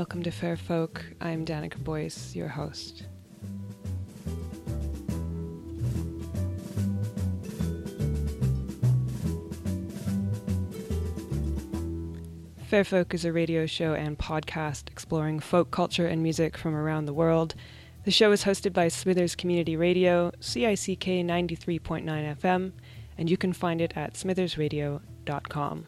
Welcome to Fair Folk. I'm Danica Boyce, your host. Fair Folk is a radio show and podcast exploring folk culture and music from around the world. The show is hosted by Smithers Community Radio, CICK 93.9 FM, and you can find it at smithersradio.com.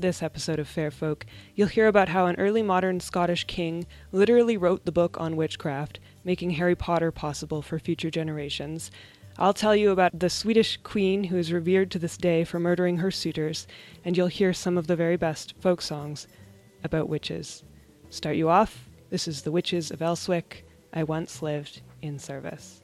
This episode of Fair Folk, you'll hear about how an early modern Scottish king literally wrote the book on witchcraft, making Harry Potter possible for future generations. I'll tell you about the Swedish queen who is revered to this day for murdering her suitors, and you'll hear some of the very best folk songs about witches. Start you off, this is The Witches of Elswick. I once lived in service.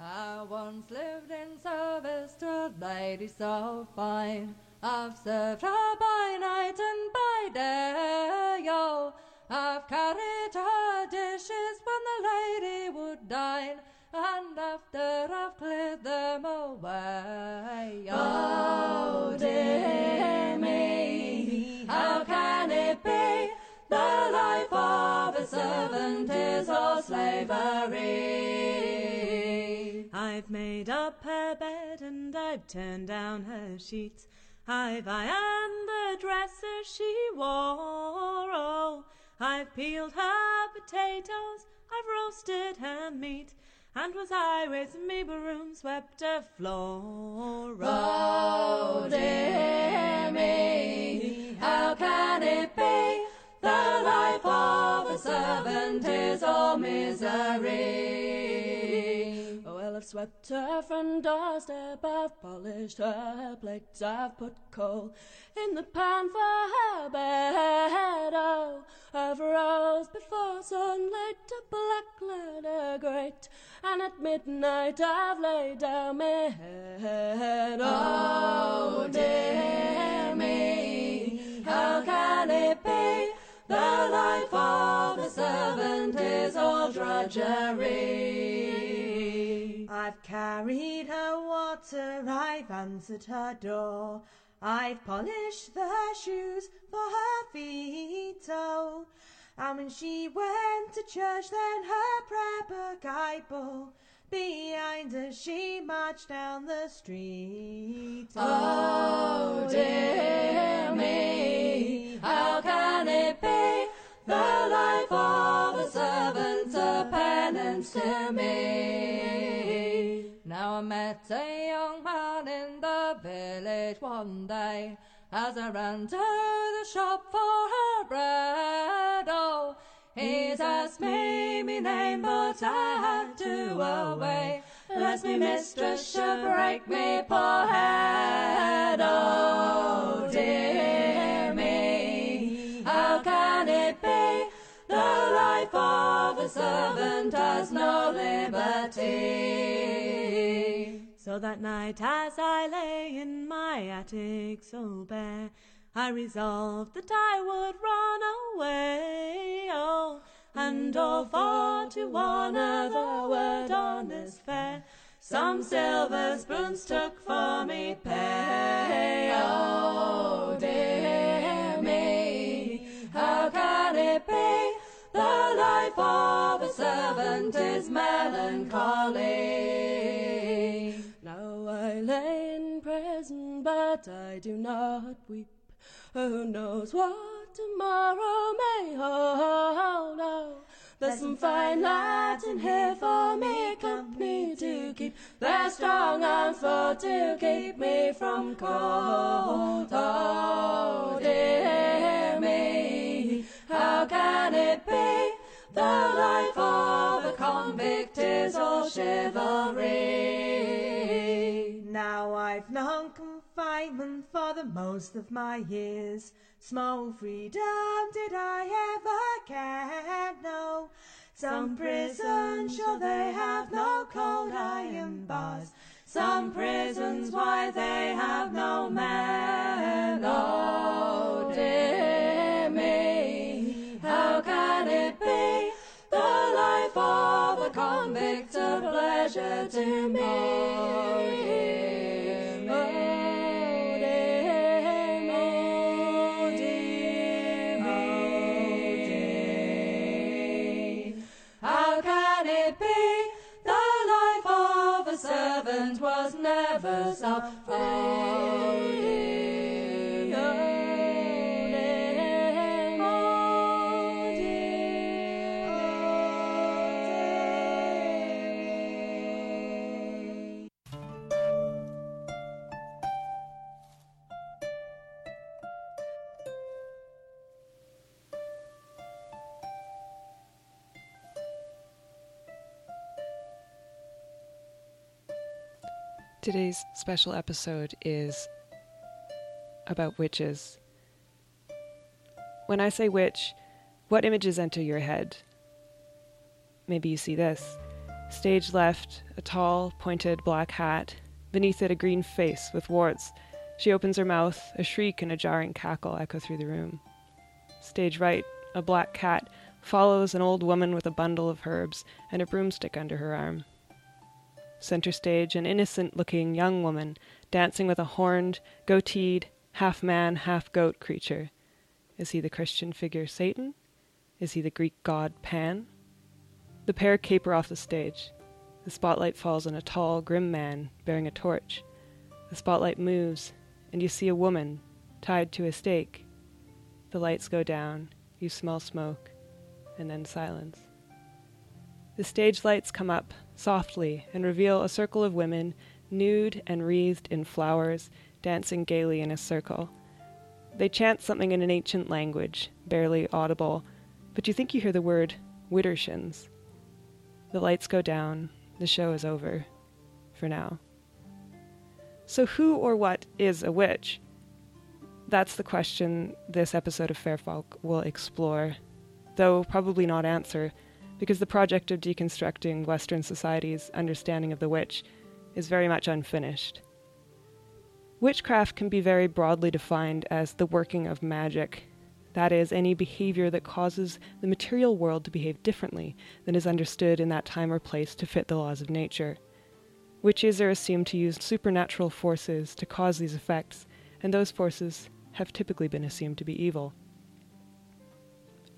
I once lived in service to a lady so fine. I've served her by night and by day, yo. I've carried her dishes when the lady would dine, and after I've cleared them away. Oh, dear me, how can it be? The life of a servant is all slavery. I've made up her bed and I've turned down her sheets. I've ironed the dresses she wore. Oh, I've peeled her potatoes, I've roasted her meat, and was I with me broom swept her floor. Oh, dear me, how can it be? The life of a servant is all misery. I've swept her front doorstep, I've polished her plates, I've put coal in the pan for her bed. Oh, I've rose before sunlight, a black leather grate, and at midnight I've laid down my head. Oh, dear me, how can it be? The life of a servant is all drudgery. I've carried her water, I've answered her door. I've polished the shoes for her feet, oh. And when she went to church, then her prayer book I bore. Behind her she marched down the street. Oh, dear me, how can it be? The life of a servant, a penance to me. I met a young man in the village one day as I ran to the shop for her bread. Oh, he's asked me me name, but I had to away. Lest me mistress should break me poor head. Oh, dear me, how can it be? The life of a servant has no liberty. So that night as I lay in my attic so bare, I resolved that I would run away, oh, and all for to honor the word honest fair. Some silver spoons took for me pay, oh dear me, how can it be? The life of a servant is melancholy. But I do not weep. Who knows what tomorrow may hold? Oh, there's some fine lads in here for me company to keep. They're strong and full to keep me from cold. Oh, oh dear me, how can it be? The life of a convict is all chivalry. Now I've known confinement for the most of my years. Small freedom did I ever get, no. Some prisons, sure they have no cold iron bars. Some prisons, why they have no men. Oh, oh dear me, how can it be? The life of a convict a pleasure to me. Oh never stop. Howdy, Today's special episode is about witches. When I say witch, what images enter your head? Maybe you see this. Stage left, a tall, pointed black hat, beneath it, a green face with warts. She opens her mouth, a shriek and a jarring cackle echo through the room. Stage right, a black cat follows an old woman with a bundle of herbs and a broomstick under her arm. Center stage, an innocent looking young woman dancing with a horned, goateed, half man, half goat creature. Is he the Christian figure Satan? Is he the Greek god Pan? The pair caper off the stage. The spotlight falls on a tall, grim man bearing a torch. The spotlight moves, and you see a woman tied to a stake. The lights go down, you smell smoke, and then silence. The stage lights come up softly and reveal a circle of women, nude and wreathed in flowers, dancing gaily in a circle. They chant something in an ancient language, barely audible, but you think you hear the word Widdershins. The lights go down, the show is over. For now. So, who or what is a witch? That's the question this episode of Fairfolk will explore, though probably not answer, because the project of deconstructing Western society's understanding of the witch is very much unfinished. Witchcraft can be very broadly defined as the working of magic, that is, any behavior that causes the material world to behave differently than is understood in that time or place to fit the laws of nature. Witches are assumed to use supernatural forces to cause these effects, and those forces have typically been assumed to be evil.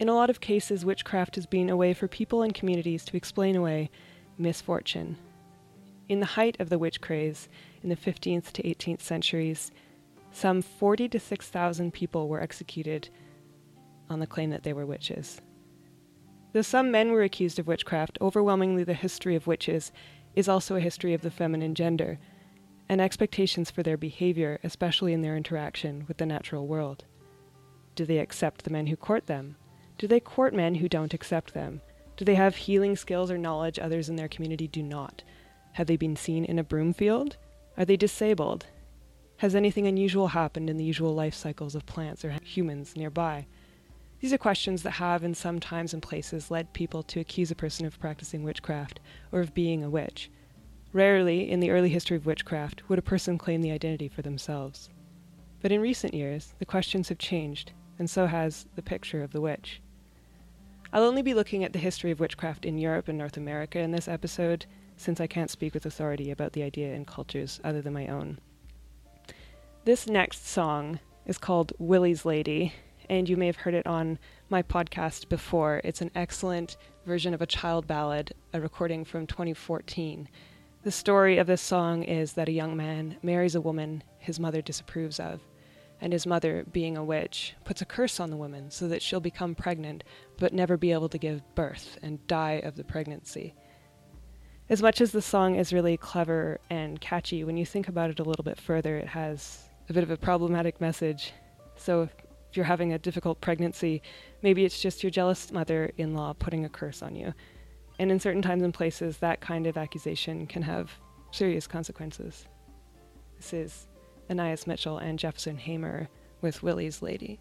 In a lot of cases, witchcraft has been a way for people and communities to explain away misfortune. In the height of the witch craze in the 15th to 18th centuries, some 40 to 6,000 people were executed on the claim that they were witches. Though some men were accused of witchcraft, overwhelmingly the history of witches is also a history of the feminine gender and expectations for their behavior, especially in their interaction with the natural world. Do they accept the men who court them? Do they court men who don't accept them? Do they have healing skills or knowledge others in their community do not? Have they been seen in a broom field? Are they disabled? Has anything unusual happened in the usual life cycles of plants or humans nearby? These are questions that have, in some times and places, led people to accuse a person of practicing witchcraft or of being a witch. Rarely, in the early history of witchcraft, would a person claim the identity for themselves. But in recent years, the questions have changed, and so has the picture of the witch. I'll only be looking at the history of witchcraft in Europe and North America in this episode, since I can't speak with authority about the idea in cultures other than my own. This next song is called Willie's Lady, and you may have heard it on my podcast before. It's an excellent version of a child ballad, a recording from 2014. The story of this song is that a young man marries a woman his mother disapproves of, and his mother, being a witch, puts a curse on the woman so that she'll become pregnant but never be able to give birth and die of the pregnancy. As much as the song is really clever and catchy, when you think about it a little bit further, it has a bit of a problematic message. So if you're having a difficult pregnancy, maybe it's just your jealous mother in law putting a curse on you. And in certain times and places, that kind of accusation can have serious consequences. This is Anais Mitchell and Jefferson Hamer with Willie's Lady.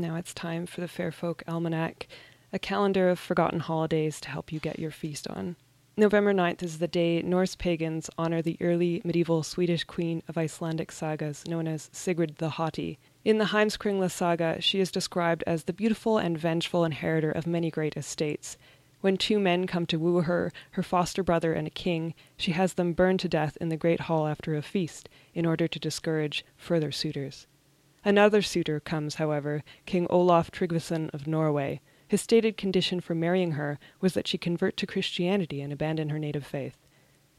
Now it's time for the Fair Folk Almanac, a calendar of forgotten holidays to help you get your feast on. November 9th is the day Norse pagans honor the early medieval Swedish queen of Icelandic sagas known as Sigrid the Haughty. In the Heimskringla saga, she is described as the beautiful and vengeful inheritor of many great estates. When two men come to woo her, her foster brother and a king, she has them burned to death in the great hall after a feast, in order to discourage further suitors. Another suitor comes, however, King Olaf Tryggvason of Norway. His stated condition for marrying her was that she convert to Christianity and abandon her native faith.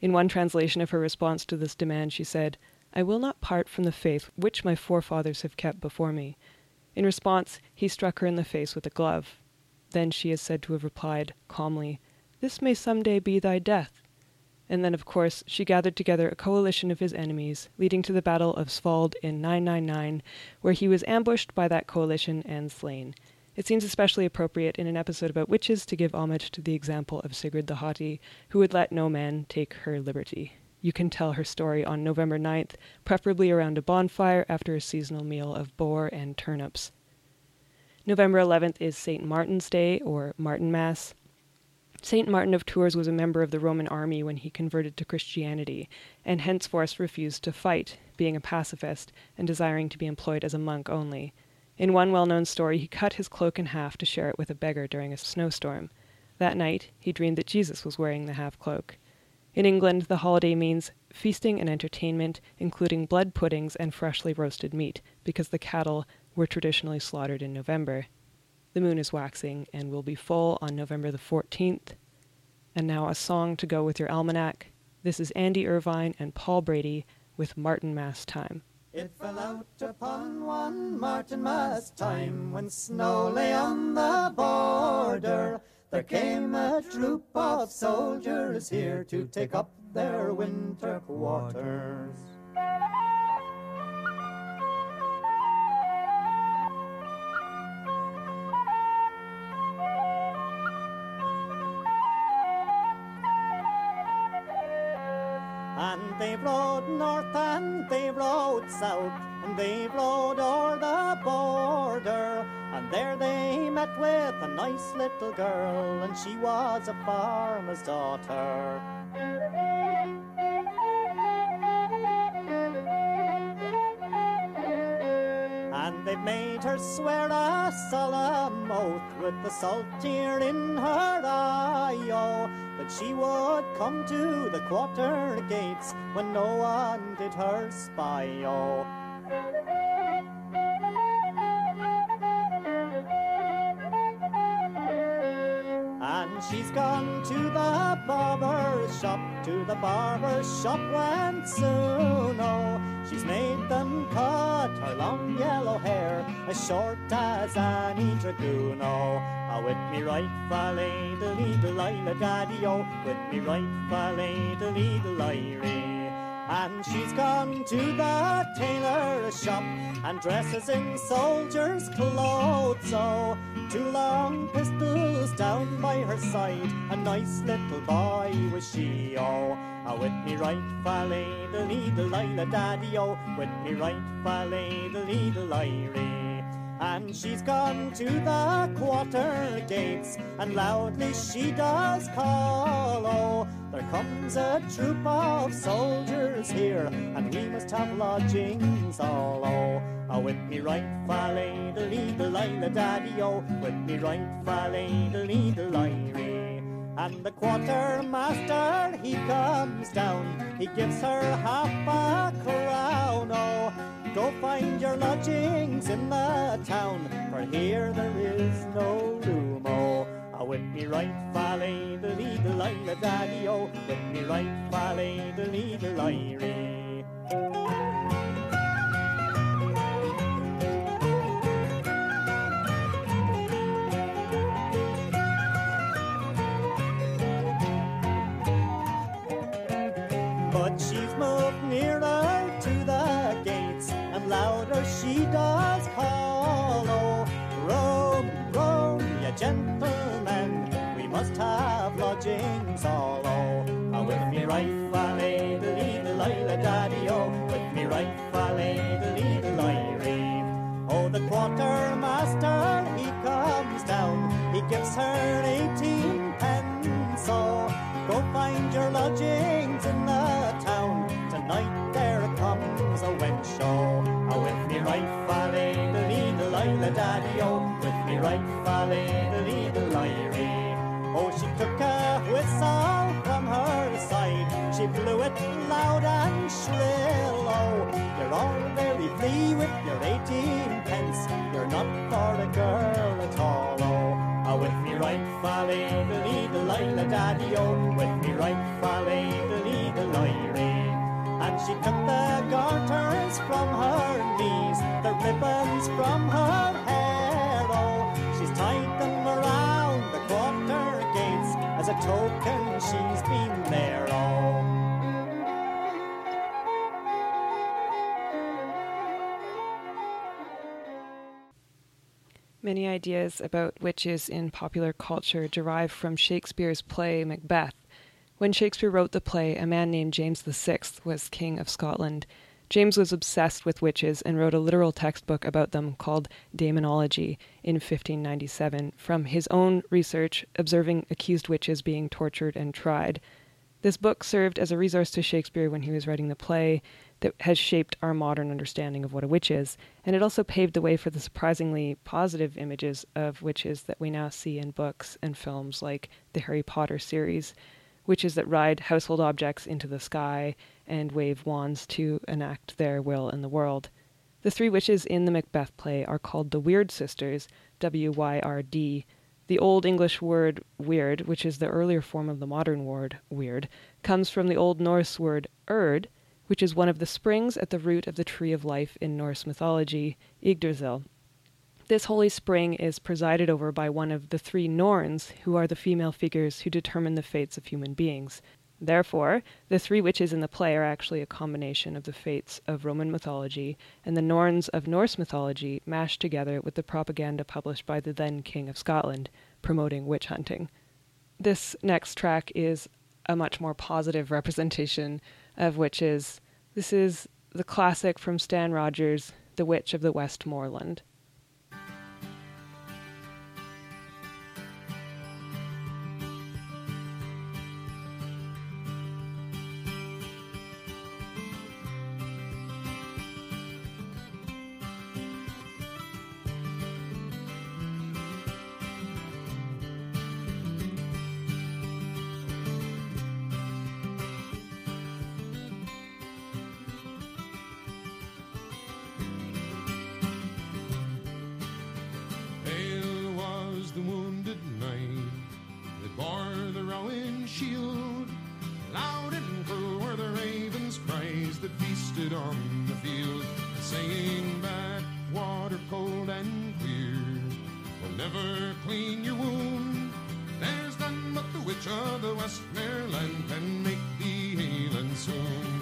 In one translation of her response to this demand, she said, I will not part from the faith which my forefathers have kept before me. In response, he struck her in the face with a glove. Then she is said to have replied, calmly, This may some day be thy death. And then, of course, she gathered together a coalition of his enemies, leading to the Battle of Svolde in 999, where he was ambushed by that coalition and slain. It seems especially appropriate in an episode about witches to give homage to the example of Sigrid the Haughty, who would let no man take her liberty. You can tell her story on November 9th, preferably around a bonfire after a seasonal meal of boar and turnips. November 11th is St. Martin's Day, or Martinmas. St. Martin of Tours was a member of the Roman army when he converted to Christianity, and henceforth refused to fight, being a pacifist and desiring to be employed as a monk only. In one well known story, he cut his cloak in half to share it with a beggar during a snowstorm. That night, he dreamed that Jesus was wearing the half cloak. In England, the holiday means feasting and entertainment, including blood puddings and freshly roasted meat, because the cattle were traditionally slaughtered in November. The moon is waxing and will be full on November the 14th. And now a song to go with your almanac. This is Andy Irvine and Paul Brady with Martinmas Time. It fell out upon one Martinmas time when snow lay on the border. There came a troop of soldiers here to take up their winter quarters. Rode north and they rode south, and they rode o'er the border. And there they met with a nice little girl, and she was a farmer's daughter. And they've made her swear a solemn oath with the salt tear in her eye, oh, that she would come to the quarter gates when no one did her spy, oh. And she's gone to the barber's shop, to the barber's shop went soon, oh. She's made them cut her long yellow hair as short as any dragoon, oh. Ah, with me right valley, the leedle lila daddy, oh. With me right valley, the leedle irie. And she's gone to the tailor's shop and dresses in soldier's clothes. Oh, two long pistols down by her side. A nice little boy was she. Oh, ah, with me right valley, the leedle lila daddy. Oh, with me right valley, the leedle irie. And she's gone to the quarter gates, and loudly she does call. Oh, there comes a troop of soldiers here, and we must have lodgings all. Oh, ah, with me right valley, the leedle lila daddy. Oh, with me right valley, the leedle irie. And the quartermaster he comes down, he gives her half a crown. Oh, go find your lodgings in the town, for here there is no room. Oh, ah, with me right valley, the leedle lila daddy. Oh, with me right valley, the leedle irie. Many ideas about witches in popular culture derive from Shakespeare's play Macbeth. When Shakespeare wrote the play, a man named James VI was King of Scotland. James was obsessed with witches and wrote a literal textbook about them called Daemonology in 1597 from his own research observing accused witches being tortured and tried. This book served as a resource to Shakespeare when he was writing the play that has shaped our modern understanding of what a witch is, and it also paved the way for the surprisingly positive images of witches that we now see in books and films like the Harry Potter series. Witches that ride household objects into the sky and wave wands to enact their will in the world. The three witches in the Macbeth play are called the Weird Sisters, W Y R D. The Old English word wyrd, which is the earlier form of the modern word weird, comes from the Old Norse word Urd, which is one of the springs at the root of the tree of life in Norse mythology, Yggdrasil. This holy spring is presided over by one of the three Norns, who are the female figures who determine the fates of human beings. Therefore, the three witches in the play are actually a combination of the fates of Roman mythology and the Norns of Norse mythology mashed together with the propaganda published by the then King of Scotland promoting witch hunting. This next track is a much more positive representation of witches. This is the classic from Stan Rogers, The Witch of the Westmoreland. Saying back water cold and clear will never clean your wound. There's none but the witch of the Westmoreland can make thee and soon.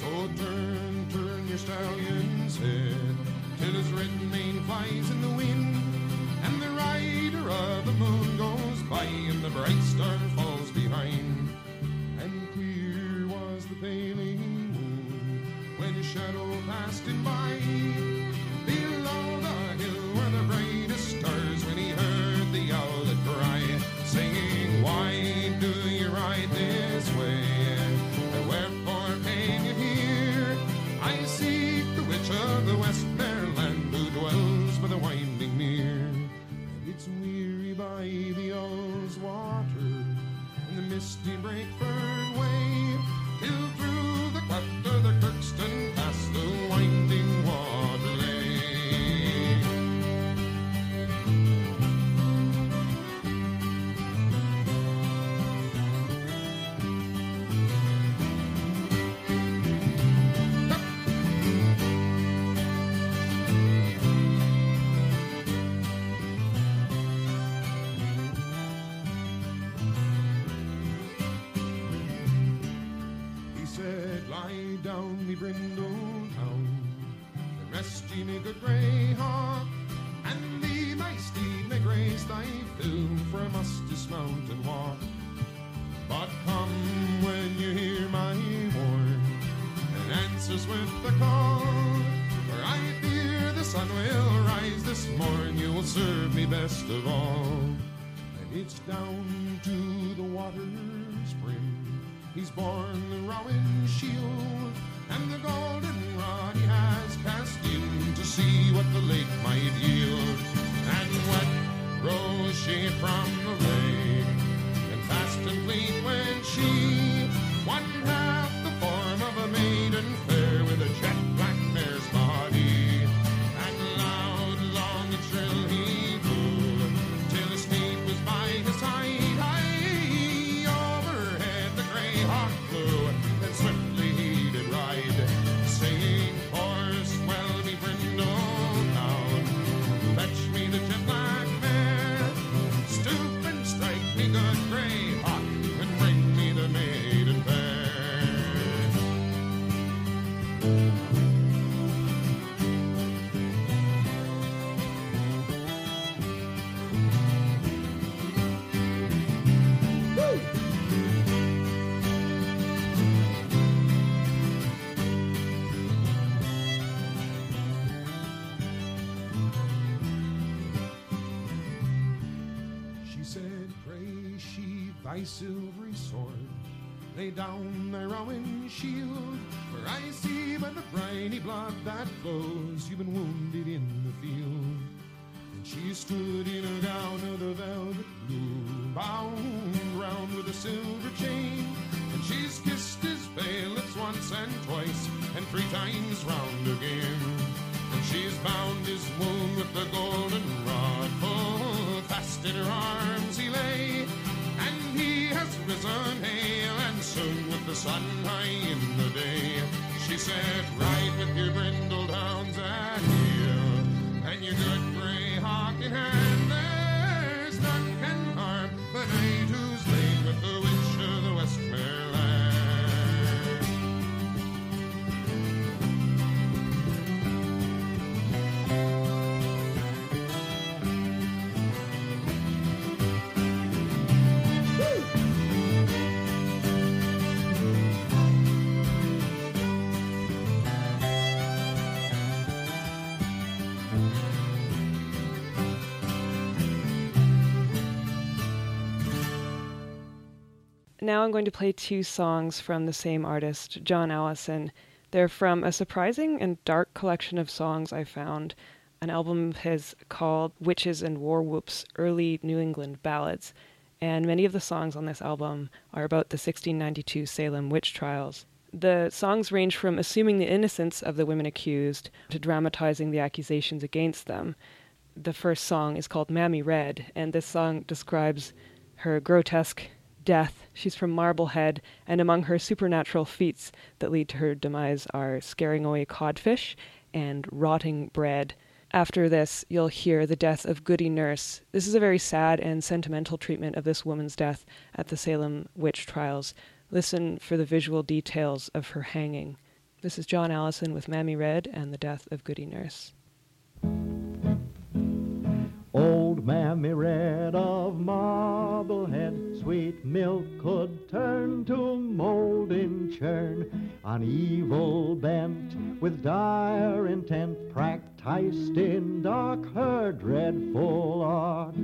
So turn, turn your stallion's head till his red mane flies in the wind, and the rider of the moon goes by, and the bright star falls behind. And clear was the paling shadow him by. Below the hill were the brightest stars when he heard the owlet cry, singing, Why do you ride this way? And wherefore came you here? I seek the witch of the Westmoreland who dwells by the winding mere. And it's weary by the Ullswater and the misty Breakford brindle and rest ye, me good grey hawk, and the steed may grace thy fill, for I must dismount and walk. But come when you hear my horn, and answers with the call, for I fear the sun will rise this morn, you will serve me best of all. And it's down to the water's brim. He's borne the rowan shield and the golden rod he has cast in to see what the lake might yield. And what rose she from the lake, and fast and fleet when she, one half lay down thy rowan shield, for I see by the briny blood that flows, you've been wounded in the field. And she stood in a gown of the velvet blue, bound round with a silver chain, and she's kissed his pale lips once and twice, and three times round again. And she's bound his wound with the golden rod, full fast in her arms he lay. And he has risen with the sun high in the day. She said, Ride with your brindle hounds at heel, and your good grey hawk in hand. Now I'm going to play two songs from the same artist, John Allison. They're from a surprising and dark collection of songs I found, an album of his called Witches and War Whoops Early New England Ballads. And many of the songs on this album are about the 1692 Salem witch trials. The songs range from assuming the innocence of the women accused to dramatizing the accusations against them. The first song is called Mammy Red, and this song describes her grotesque death. She's from Marblehead, and among her supernatural feats that lead to her demise are scaring away codfish and rotting bread. After this, you'll hear the death of Goody Nurse. This is a very sad and sentimental treatment of this woman's death at the Salem witch trials. Listen for the visual details of her hanging. This is John Allison with Mammy Red and the death of Goody Nurse. Mammy Red of Marblehead, sweet milk could turn to mold in churn. On evil bent, with dire intent, practised in dark her dreadful art.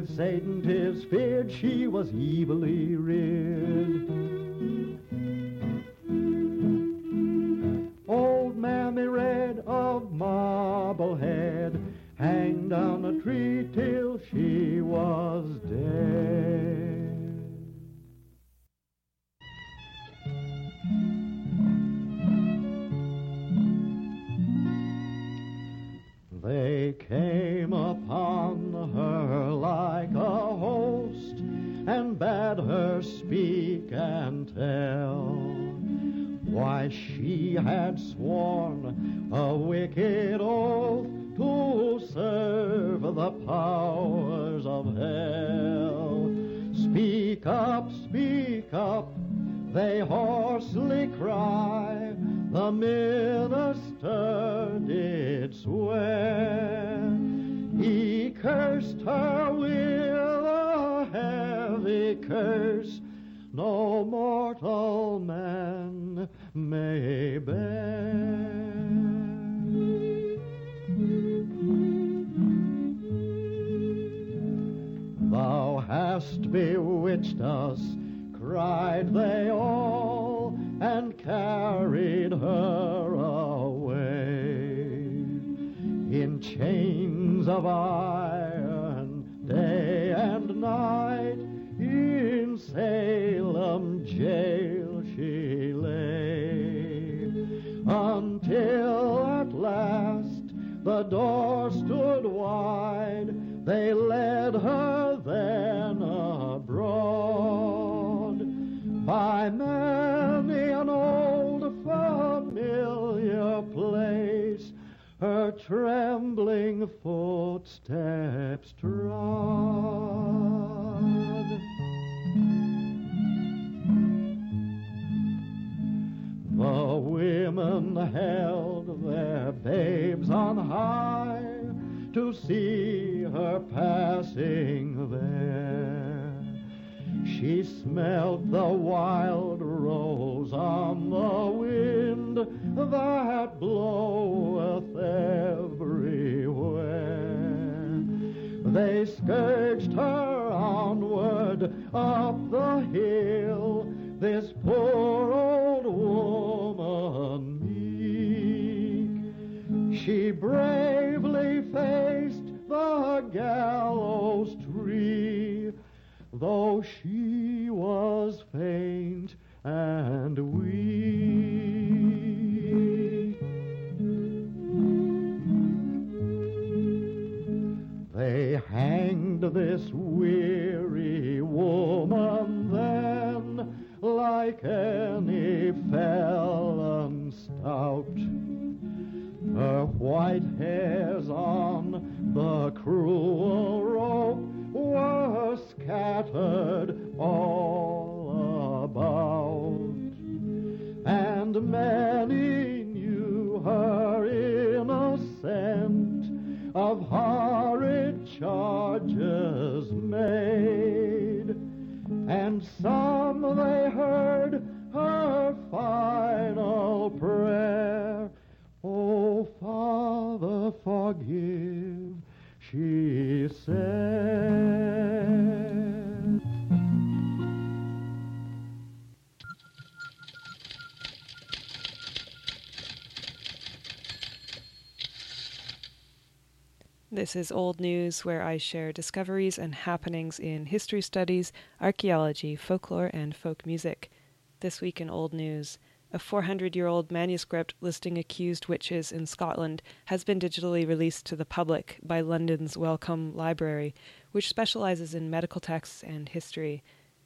With Satan 'tis feared she was evilly rid. Had sworn a wicked oath to serve the powers of hell. Speak up, speak up, they hoarsely cry. The minister did swear. He cursed her with a heavy curse no mortal man may bear. Thou hast bewitched us, cried they all, and carried her away in chains of iron, day and night. Trembling footsteps trod. The women held their babes on high to see her passing there. She smelled the wild rose on the wind that bloweth everywhere. They scourged her onward up the hill, this poor old woman meek. She bravely faced the gallows tree, though she was faint and weak. This is Old News, where I share discoveries and happenings in history studies, archaeology, folklore, and folk music. This week in Old News, a 400 year old manuscript listing accused witches in Scotland has been digitally released to the public by London's Wellcome Library, which specializes in medical texts and history.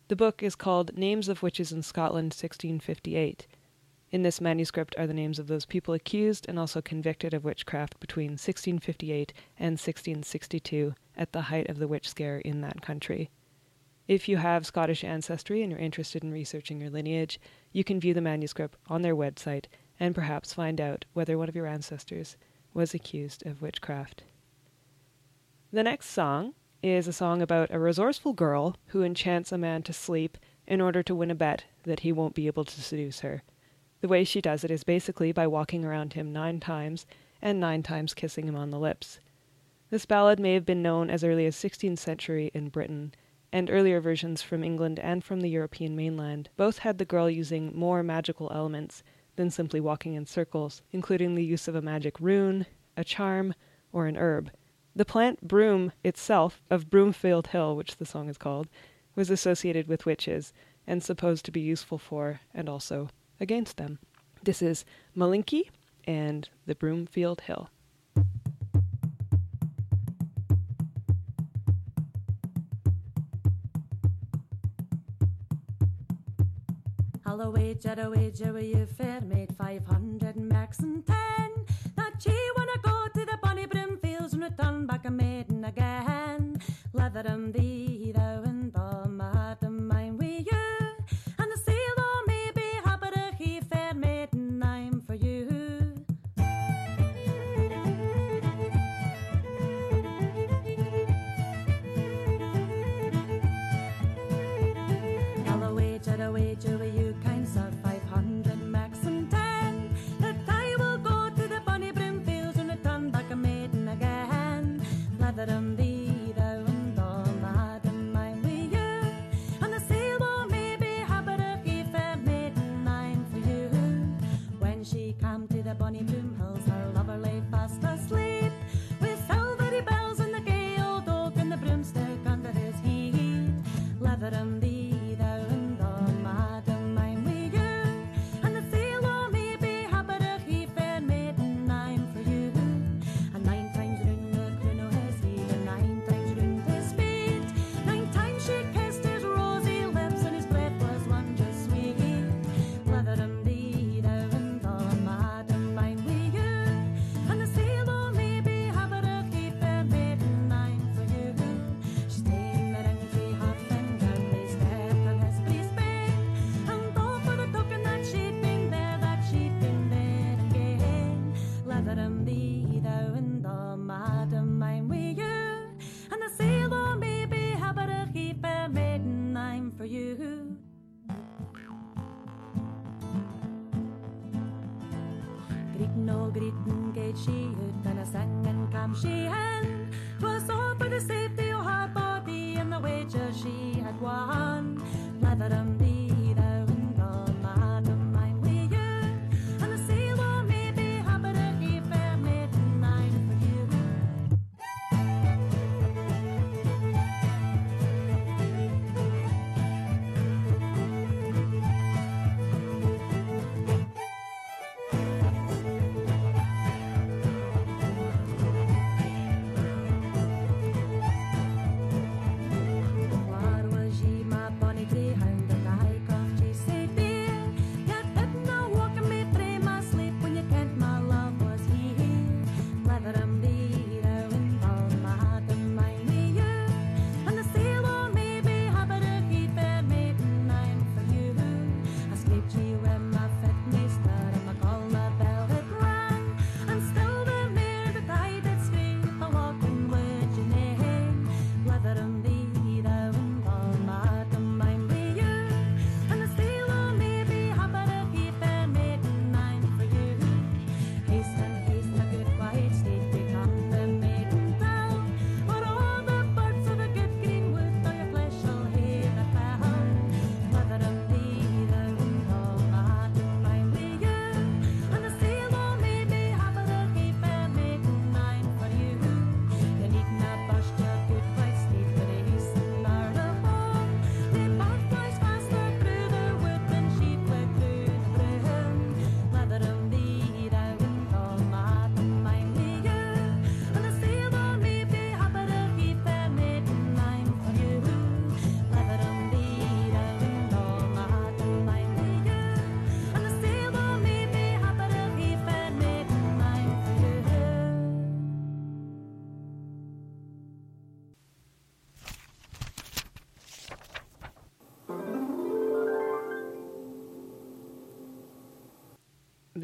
The book is called Names of Witches in Scotland 1658. In this manuscript are the names of those people accused and also convicted of witchcraft between 1658 and 1662 at the height of the witch scare in that country. If you have Scottish ancestry and you're interested in researching your lineage, you can view the manuscript on their website and perhaps find out whether one of your ancestors was accused of witchcraft. The next song is a song about a resourceful girl who enchants a man to sleep in order to win a bet that he won't be able to seduce her. The way she does it is basically by walking around him nine times and nine times kissing him on the lips. This ballad may have been known as early as 16th century in Britain, and earlier versions from England and from the European mainland both had the girl using more magical elements than simply walking in circles, including the use of a magic rune, a charm, or an herb. The plant broom itself, of Broomfield Hill, which the song is called, was associated with witches and supposed to be useful for, and also against them. This is Malinky and the Broomfield Hill. Holloway, Jetaway, Joey, you fair made 500 max and 10. That she wanna go to the bonny Broomfields and return back a maiden again. Leather and thee, Leather and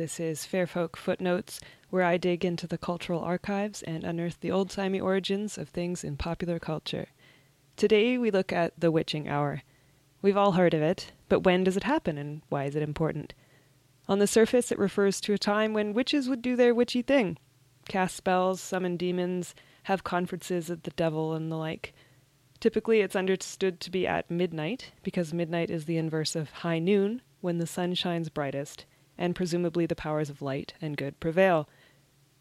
This is Fairfolk Footnotes, where I dig into the cultural archives and unearth the old timey origins of things in popular culture. Today we look at the witching hour. We've all heard of it, but when does it happen and why is it important? On the surface, it refers to a time when witches would do their witchy thing cast spells, summon demons, have conferences with the devil, and the like. Typically, it's understood to be at midnight, because midnight is the inverse of high noon, when the sun shines brightest, and presumably the powers of light and good prevail.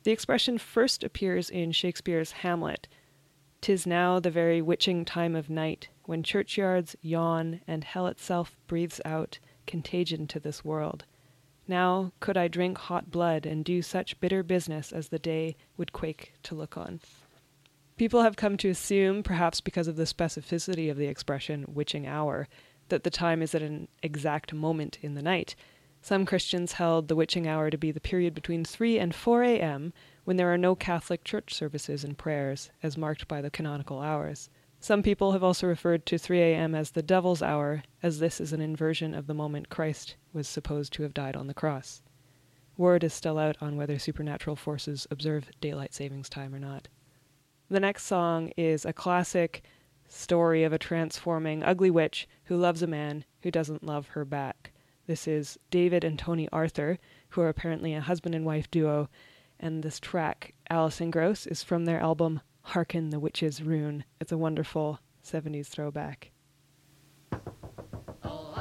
The expression first appears in Shakespeare's Hamlet. Tis now the very witching time of night, when churchyards yawn and hell itself breathes out contagion to this world. Now could I drink hot blood and do such bitter business as the day would quake to look on. People have come to assume, perhaps because of the specificity of the expression witching hour, that the time is at an exact moment in the night. Some Christians held the witching hour to be the period between 3 and 4 a.m., when there are no Catholic church services and prayers, as marked by the canonical hours. Some people have also referred to 3 a.m. as the devil's hour, as this is an inversion of the moment Christ was supposed to have died on the cross. Word is still out on whether supernatural forces observe daylight savings time or not. The next song is a classic story of a transforming ugly witch who loves a man who doesn't love her back. This is David and Toni Arthur, who are apparently a husband and wife duo, and this track, Alison Gross, is from their album Hearken the Witch's Rune. It's a wonderful 70s throwback. Oh,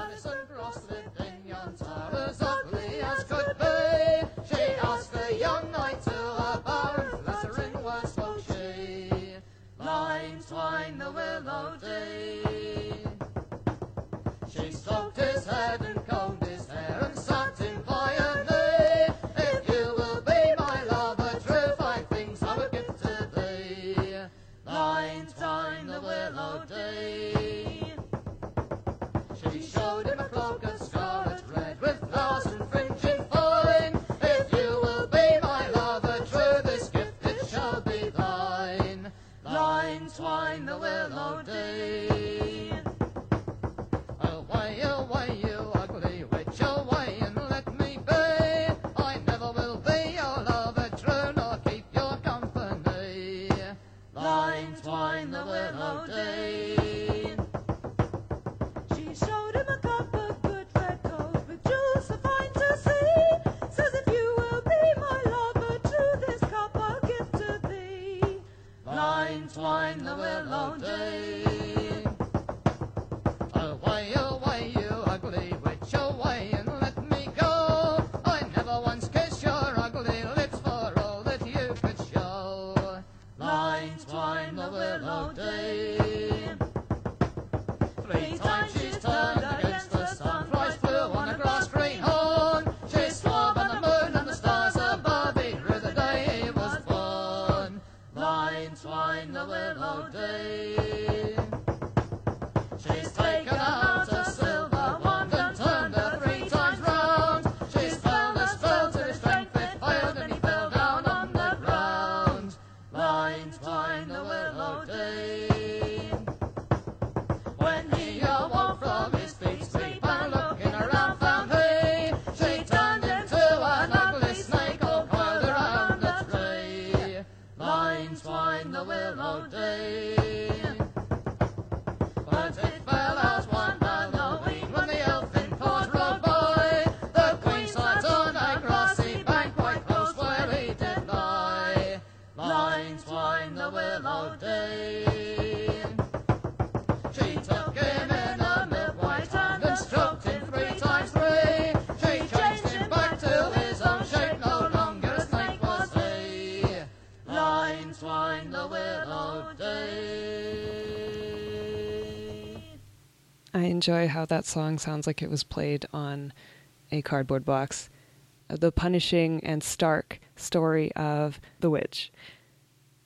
I enjoy how that song sounds like it was played on a cardboard box. Uh, The punishing and stark story of the witch.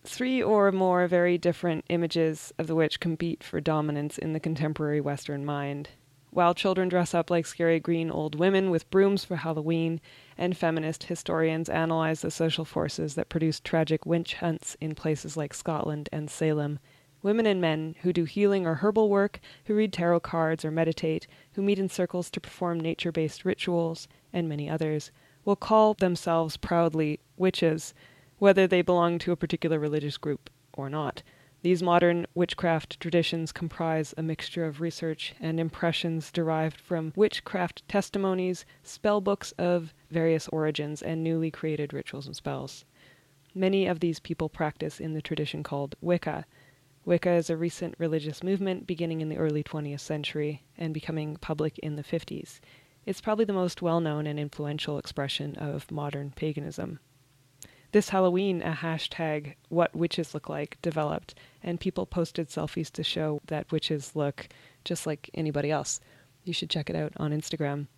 Three or more very different images of the witch compete for dominance in the contemporary Western mind. While children dress up like scary green old women with brooms for Halloween, and feminist historians analyze the social forces that produce tragic witch hunts in places like Scotland and Salem, women and men who do healing or herbal work, who read tarot cards or meditate, who meet in circles to perform nature based rituals, and many others, will call themselves proudly witches, whether they belong to a particular religious group or not. These modern witchcraft traditions comprise a mixture of research and impressions derived from witchcraft testimonies, spell books of various origins, and newly created rituals and spells. Many of these people practice in the tradition called Wicca. Wicca is a recent religious movement beginning in the early 20th century and becoming public in the 50s. It's probably the most well known and influential expression of modern paganism. This Halloween, a hashtag What Witches Look Like developed, and people posted selfies to show that witches look just like anybody else. You should check it out on Instagram.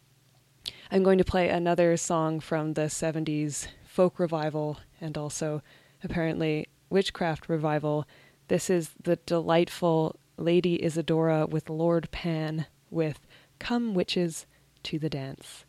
I'm going to play another song from the 70s folk revival and also apparently witchcraft revival. This is the delightful Lady Isadora with Lord Pan with Come Witches to the Dance.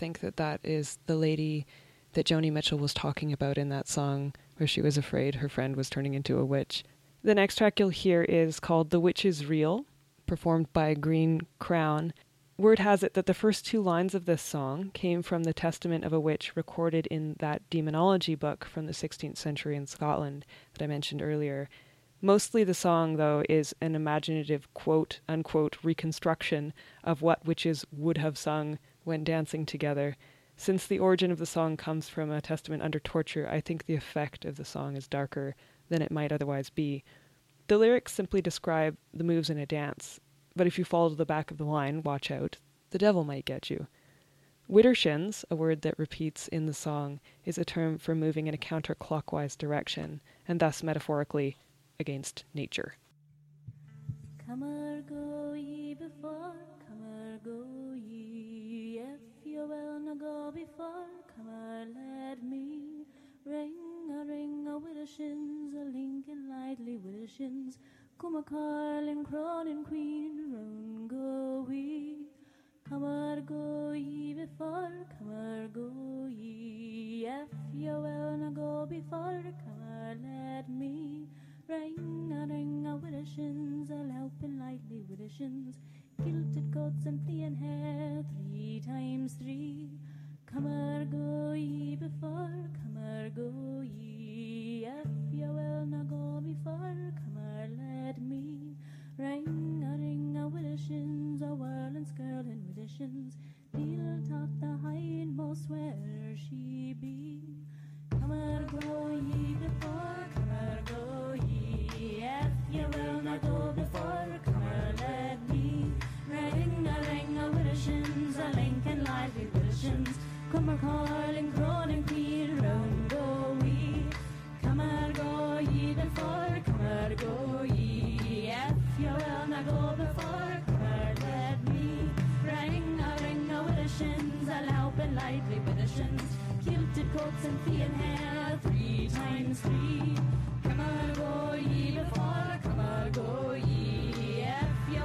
Think that that is the lady that Joni Mitchell was talking about in that song where she was afraid her friend was turning into a witch. The next track you'll hear is called The Witch is Real, performed by Green Crown. Word has it that the first two lines of this song came from the testament of a witch recorded in that demonology book from the 16th century in Scotland that I mentioned earlier. Mostly the song, though, is an imaginative quote unquote reconstruction of what witches would have sung when dancing together. Since the origin of the song comes from a testament under torture, I think the effect of the song is darker than it might otherwise be. The lyrics simply describe the moves in a dance, but if you fall to the back of the line, watch out, the devil might get you. Widdershins, a word that repeats in the song, is a term for moving in a counterclockwise direction, and thus metaphorically against nature. Come go ye before, come go ye. If you will not go before, come let me. Ring a ring a widdershins, a Lincoln lightly widdershins. Come a calling, crowning queen, round go we. Come go ye before, come go ye. If you will not go before, come let me. Ring a ring a widdershins, a helping lightly widdershins. Kilted coats and fleeing hair, three times three. Come go ye before, come go ye. If you will not go before, come let me. Ring a ring a with a whirling skirling the. Deal top the hindmost where she be. Come go ye before, come go ye. If you will not go before, come let me. Ring a ring the shins, a Lincoln lively widdershins. Come a calling, crowing queen, round go we. Come go ye before, come a go ye. If you will not go before, come let me. Ring a ring the shins, a helping lightly with the. Kilted coats and fee and hair, three times three. Come on, go ye before, come on, go ye.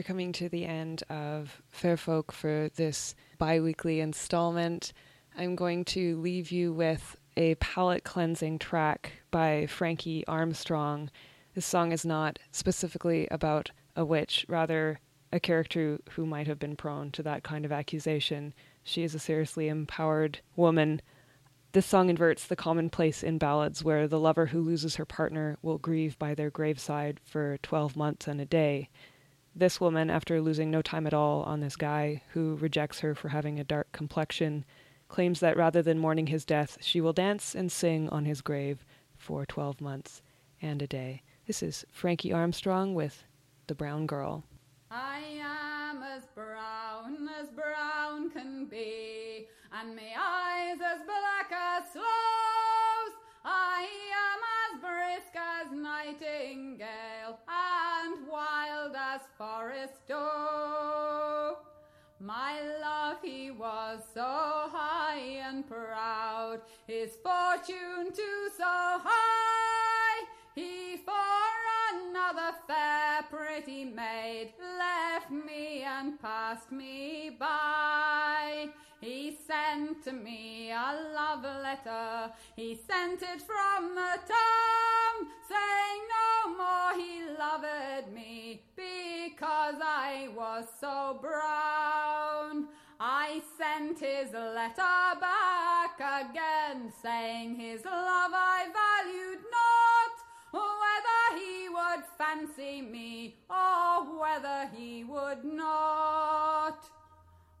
We're coming to the end of Fair Folk for this bi weekly installment. I'm going to leave you with a palate cleansing track by Frankie Armstrong. This song is not specifically about a witch, rather, a character who might have been prone to that kind of accusation. She is a seriously empowered woman. This song inverts the commonplace in ballads where the lover who loses her partner will grieve by their graveside for 12 months and a day. This woman, after losing no time at all on this guy who rejects her for having a dark complexion, claims that rather than mourning his death, she will dance and sing on his grave for 12 months and a day. This is Frankie Armstrong with The Brown Girl. I am as brown as brown can be, and my eyes as black as sloes. Wild as forest doe. My love, he was so high and proud, his fortune too so high. He for another fair pretty maid left me and passed me by. He sent to me a love letter, he sent it from the town, saying no more he loved me because I was so brown. I sent his letter back again, saying his love I valued not, whether he would fancy me or whether he would not.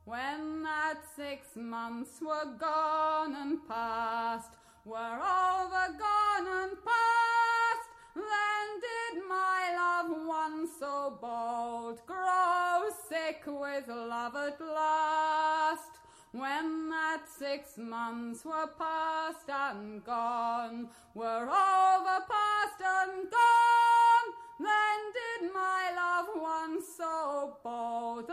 When that six months were gone and past, were over gone and past, love at last. When that six months were past and gone, were over past and gone, then did my loved one so bold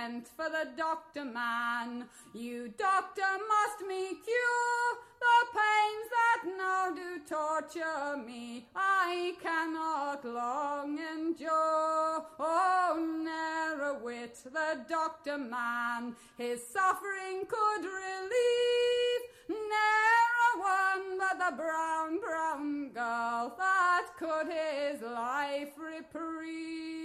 sent for the doctor man. You doctor must me cure the pains that now do torture me. I cannot long endure. Oh, ne'er a whit the doctor man his suffering could relieve. Ne'er a one but the brown, brown girl that could his life reprieve.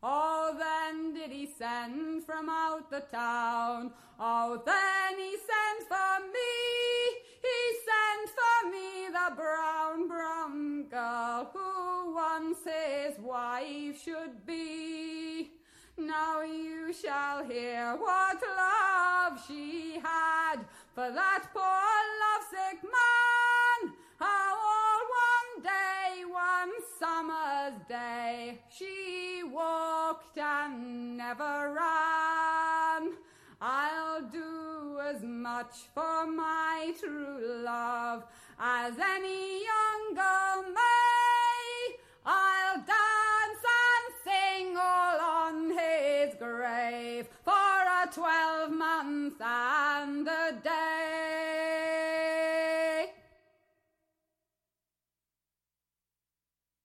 Oh, then did he send from out the town. Oh, then he sent for me. He sent for me the brown, brown girl who once his wife should be. Now you shall hear what love she had for that poor lovesick man. How all one day, one summer's day, she and never run. I'll do as much for my true love as any young girl may.